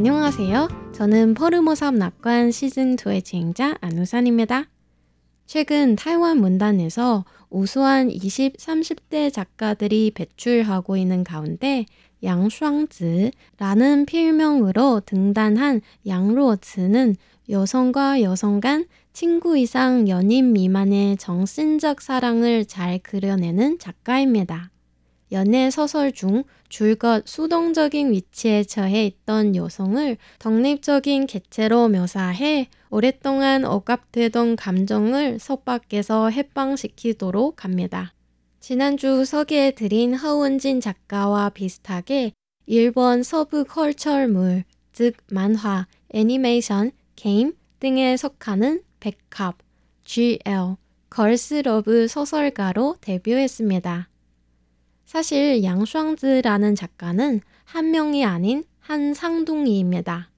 안녕하세요. 저는 퍼르모삼 낙관 시즌2의 진행자 안우산입니다. 최근 타이완 문단에서 우수한 20, 30대 작가들이 배출하고 있는 가운데 양슈앙즈라는 필명으로 등단한 양로츠는 여성과 여성 간 친구 이상 연인 미만의 정신적 사랑을 잘 그려내는 작가입니다. 연애 소설 중 줄곧 수동적인 위치에 처해 있던 여성을 독립적인 개체로 묘사해 오랫동안 억압되던 감정을 속박에서 해방시키도록 합니다. 지난주 소개해드린 허운진 작가와 비슷하게 일본 서부 컬처물, 즉 만화, 애니메이션, 게임 등에 속하는 백합, GL, 걸스러브 소설가로 데뷔했습니다. 사실 양슈앙즈라는 작가는 한 명이 아닌 한 쌍둥이입니다.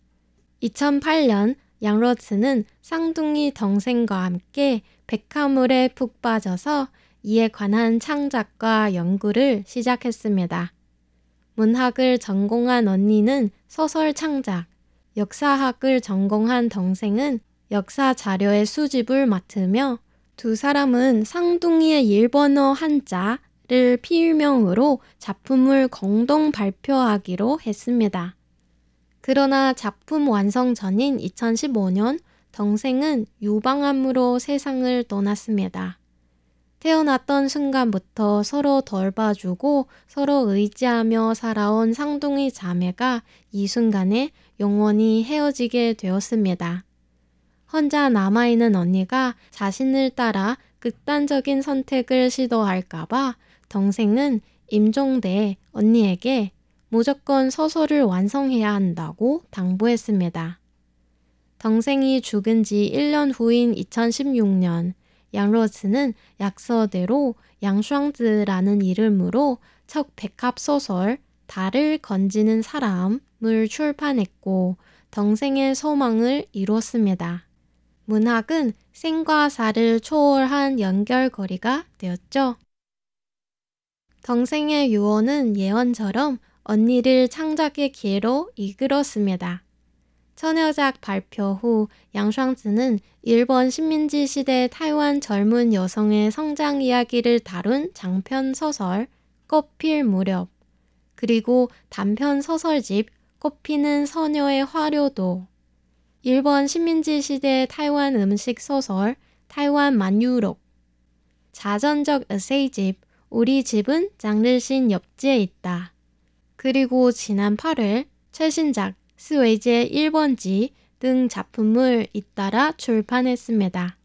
2008년 양러츠는 쌍둥이 동생과 함께 백화물에 푹 빠져서 이에 관한 창작과 연구를 시작했습니다. 문학을 전공한 언니는 소설 창작, 역사학을 전공한 동생은 역사 자료의 수집을 맡으며 두 사람은 쌍둥이의 일본어 한자, 를 필명으로 작품을 공동 발표하기로 했습니다. 그러나 작품 완성 전인 2015년 동생은 유방암으로 세상을 떠났습니다. 태어났던 순간부터 서로 돌봐주고 서로 의지하며 살아온 쌍둥이 자매가 이 순간에 영원히 헤어지게 되었습니다. 혼자 남아있는 언니가 자신을 따라 극단적인 선택을 시도할까봐 동생은 임종대 언니에게 무조건 소설을 완성해야 한다고 당부했습니다. 동생이 죽은 지 1년 후인 2016년 양로스는 약서대로 양슈앙즈라는 이름으로 첫 백합 소설 달을 건지는 사람을 출판했고 동생의 소망을 이뤘습니다. 문학은 생과 사를 초월한 연결고리가 되었죠. 동생의 유언은 예언처럼 언니를 창작의 길로 이끌었습니다. 처녀작 발표 후 양슈앙즈는 일본 식민지 시대 타이완 젊은 여성의 성장 이야기를 다룬 장편 소설 꽃필 무렵 그리고 단편 소설집 꽃피는 소녀의 화려도 일본 식민지 시대 타이완 음식 소설 타이완 만유록 자전적 에세이집 우리 집은 장르신 옆지에 있다. 그리고 지난 8월 최신작 스웨이제 1번지 등 작품을 잇따라 출판했습니다.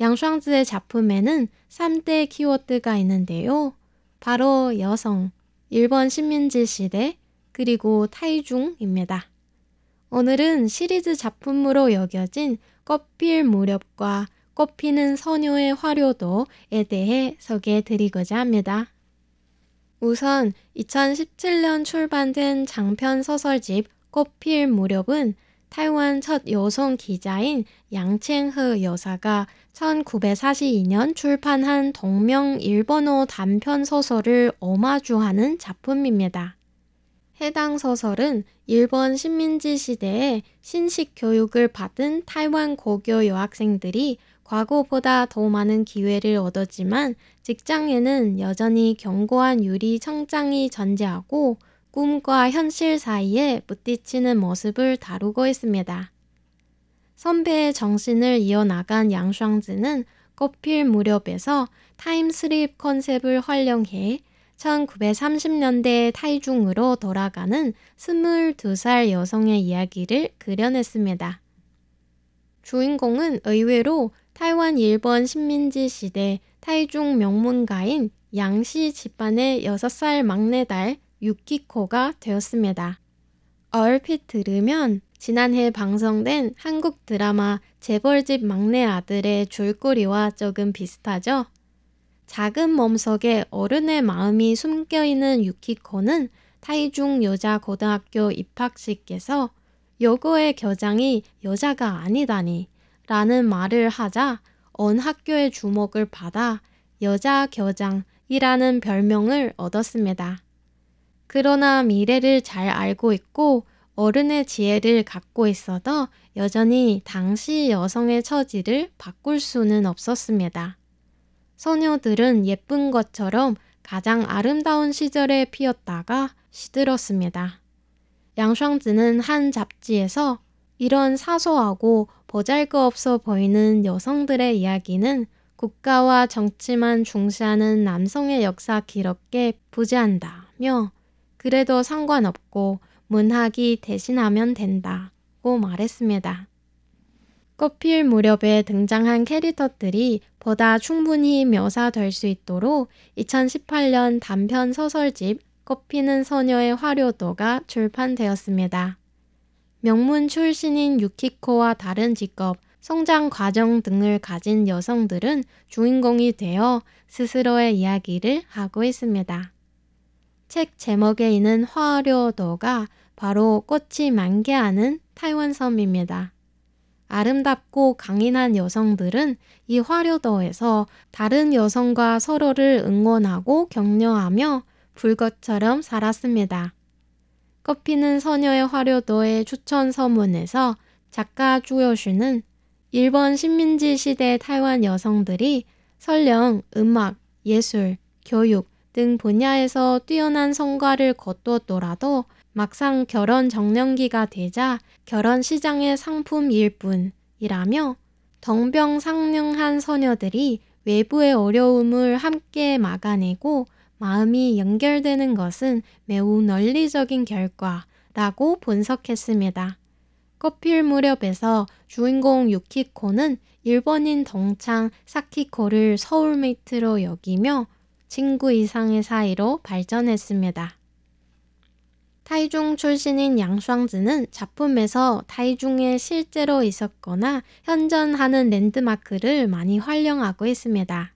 양슈앙즈의 작품에는 3대 키워드가 있는데요. 바로 여성, 일본 식민지 시대, 그리고 타이중입니다. 오늘은 시리즈 작품으로 여겨진 꽃필 무렵과 꽃피는 소녀의 화려도에 대해 소개해 드리고자 합니다. 우선 2017년 출판된 장편 소설집 꽃필 무렵은 타이완 첫 여성 기자인 양첸허 여사가 1942년 출판한 동명 일본어 단편 소설을 오마주하는 작품입니다. 해당 소설은 일본 식민지 시대에 신식 교육을 받은 타이완 고교 여학생들이 과거보다 더 많은 기회를 얻었지만 직장에는 여전히 견고한 유리 청장이 존재하고 꿈과 현실 사이에 부딪히는 모습을 다루고 있습니다. 선배의 정신을 이어나간 양슈앙즈는 꽃필 무렵에서 time slip 컨셉을 활용해 1930년대 타이중으로 돌아가는 22살 여성의 이야기를 그려냈습니다. 주인공은 의외로 타이완 일본 식민지 시대 타이중 명문가인 양씨 집안의 6살 막내딸 유키코가 되었습니다. 얼핏 들으면 지난해 방송된 한국 드라마 재벌집 막내 아들의 줄거리와 조금 비슷하죠? 작은 몸속에 어른의 마음이 숨겨있는 유키코는 타이중 여자 고등학교 입학식에서 여고의 교장이 여자가 아니다니 라는 말을 하자 온 학교의 주목을 받아 여자 교장이라는 별명을 얻었습니다. 그러나 미래를 잘 알고 있고 어른의 지혜를 갖고 있어도 여전히 당시 여성의 처지를 바꿀 수는 없었습니다. 소녀들은 예쁜 것처럼 가장 아름다운 시절에 피었다가 시들었습니다. 양샹즈는 한 잡지에서 이런 사소하고 보잘것없어 보이는 여성들의 이야기는 국가와 정치만 중시하는 남성의 역사 기록에 부재한다며 그래도 상관없고 문학이 대신하면 된다고 말했습니다. 꽃필 무렵에 등장한 캐릭터들이 보다 충분히 묘사될 수 있도록 2018년 단편 소설집 꽃피는 소녀의 화려도가 출판되었습니다. 명문 출신인 유키코와 다른 직업, 성장 과정 등을 가진 여성들은 주인공이 되어 스스로의 이야기를 하고 있습니다. 책 제목에 있는 화려도가 바로 꽃이 만개하는 타이완 섬입니다. 아름답고 강인한 여성들은 이 화려도에서 다른 여성과 서로를 응원하고 격려하며 불꽃처럼 살았습니다. 꽃피는 서녀의 화려도의 추천 서문에서 작가 주요슈는 일본 식민지 시대 타이완 여성들이 설령 음악, 예술, 교육 등 분야에서 뛰어난 성과를 거두었더라도 막상 결혼 정년기가 되자 결혼 시장의 상품일 뿐이라며 덩병상능한 소녀들이 외부의 어려움을 함께 막아내고 마음이 연결되는 것은 매우 논리적인 결과라고 분석했습니다. 커필 무렵에서 주인공 유키코는 일본인 동창 사키코를 서울메이트로 여기며 친구 이상의 사이로 발전했습니다. 타이중 출신인 양샹즈는 작품에서 타이중에 실제로 있었거나 현존하는 랜드마크를 많이 활용하고 있습니다.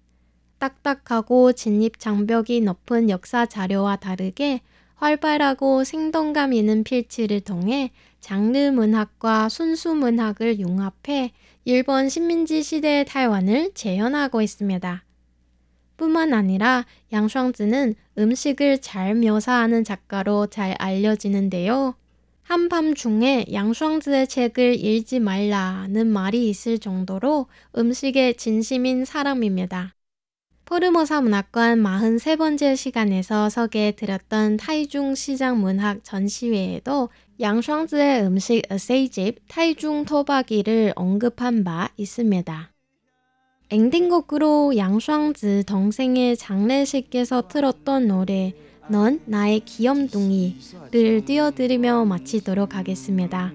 딱딱하고 진입 장벽이 높은 역사 자료와 다르게 활발하고 생동감 있는 필치를 통해 장르 문학과 순수 문학을 융합해 일본 식민지 시대의 타이완을 재현하고 있습니다. 뿐만 아니라 양샹즈는 음식을 잘 묘사하는 작가로 잘 알려지는데요. 한밤중에 양샹즈의 책을 읽지 말라는 말이 있을 정도로 음식에 진심인 사람입니다. 포르모사 문학관 43번째 시간에서 소개해드렸던 타이중 시장 문학 전시회에도 양샹즈의 음식 에세이집 타이중 토박이를 언급한 바 있습니다. 엔딩곡으로 양샹즈 동생의 장례식에서 틀었던 노래 넌 나의 귀염둥이를 띄워드리며 마치도록 하겠습니다.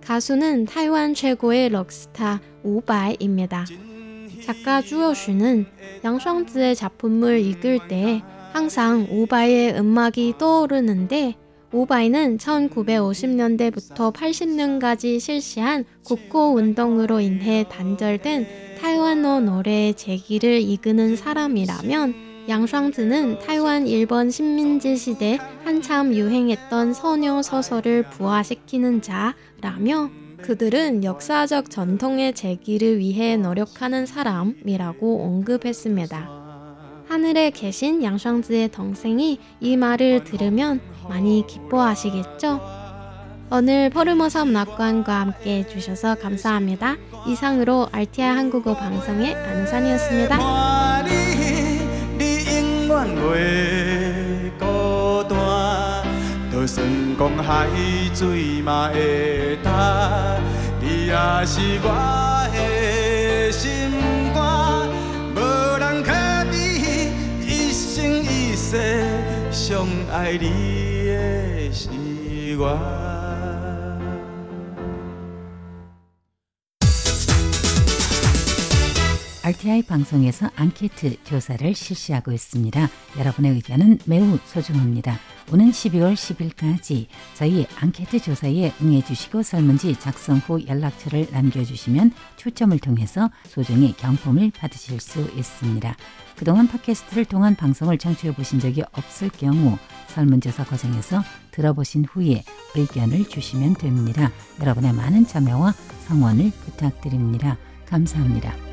가수는 타이완 최고의 록스타 오바이입니다. 작가 주여슈는 양샹즈의 작품을 읽을 때 항상 오바이의 음악이 떠오르는데 오바이는 1950년대부터 80년까지 실시한 국고 운동으로 인해 단절된 타이완어 노래의 재기를 이끄는 사람이라면 양샹즈는 타이완 일본 식민지 시대 한참 유행했던 소녀 소설을 부활시키는 자라며 그들은 역사적 전통의 재기를 위해 노력하는 사람이라고 언급했습니다. 하늘에 계신 양샹즈의 동생이 이 말을 들으면 많이 기뻐하시겠죠? 오늘 포르모섬 낙관과 함께 해주셔서 감사합니다. 이상으로 RTI 한국어 방송의 안산이었습니다. 就算讲海水嘛会干你也是我的心肝无人可比一生一世上爱你的是我。RTI 방송에서 앙케트 조사를 실시하고 있습니다. 여러분의 의견은 매우 소중합니다. 오는 12월 10일까지 저희 앙케트 조사에 응해주시고 설문지 작성 후 연락처를 남겨주시면 추첨을 통해서 소정의 경품을 받으실 수 있습니다. 그동안 팟캐스트를 통한 방송을 청취해 보신 적이 없을 경우 설문조사 과정에서 들어보신 후에 의견을 주시면 됩니다. 여러분의 많은 참여와 성원을 부탁드립니다. 감사합니다.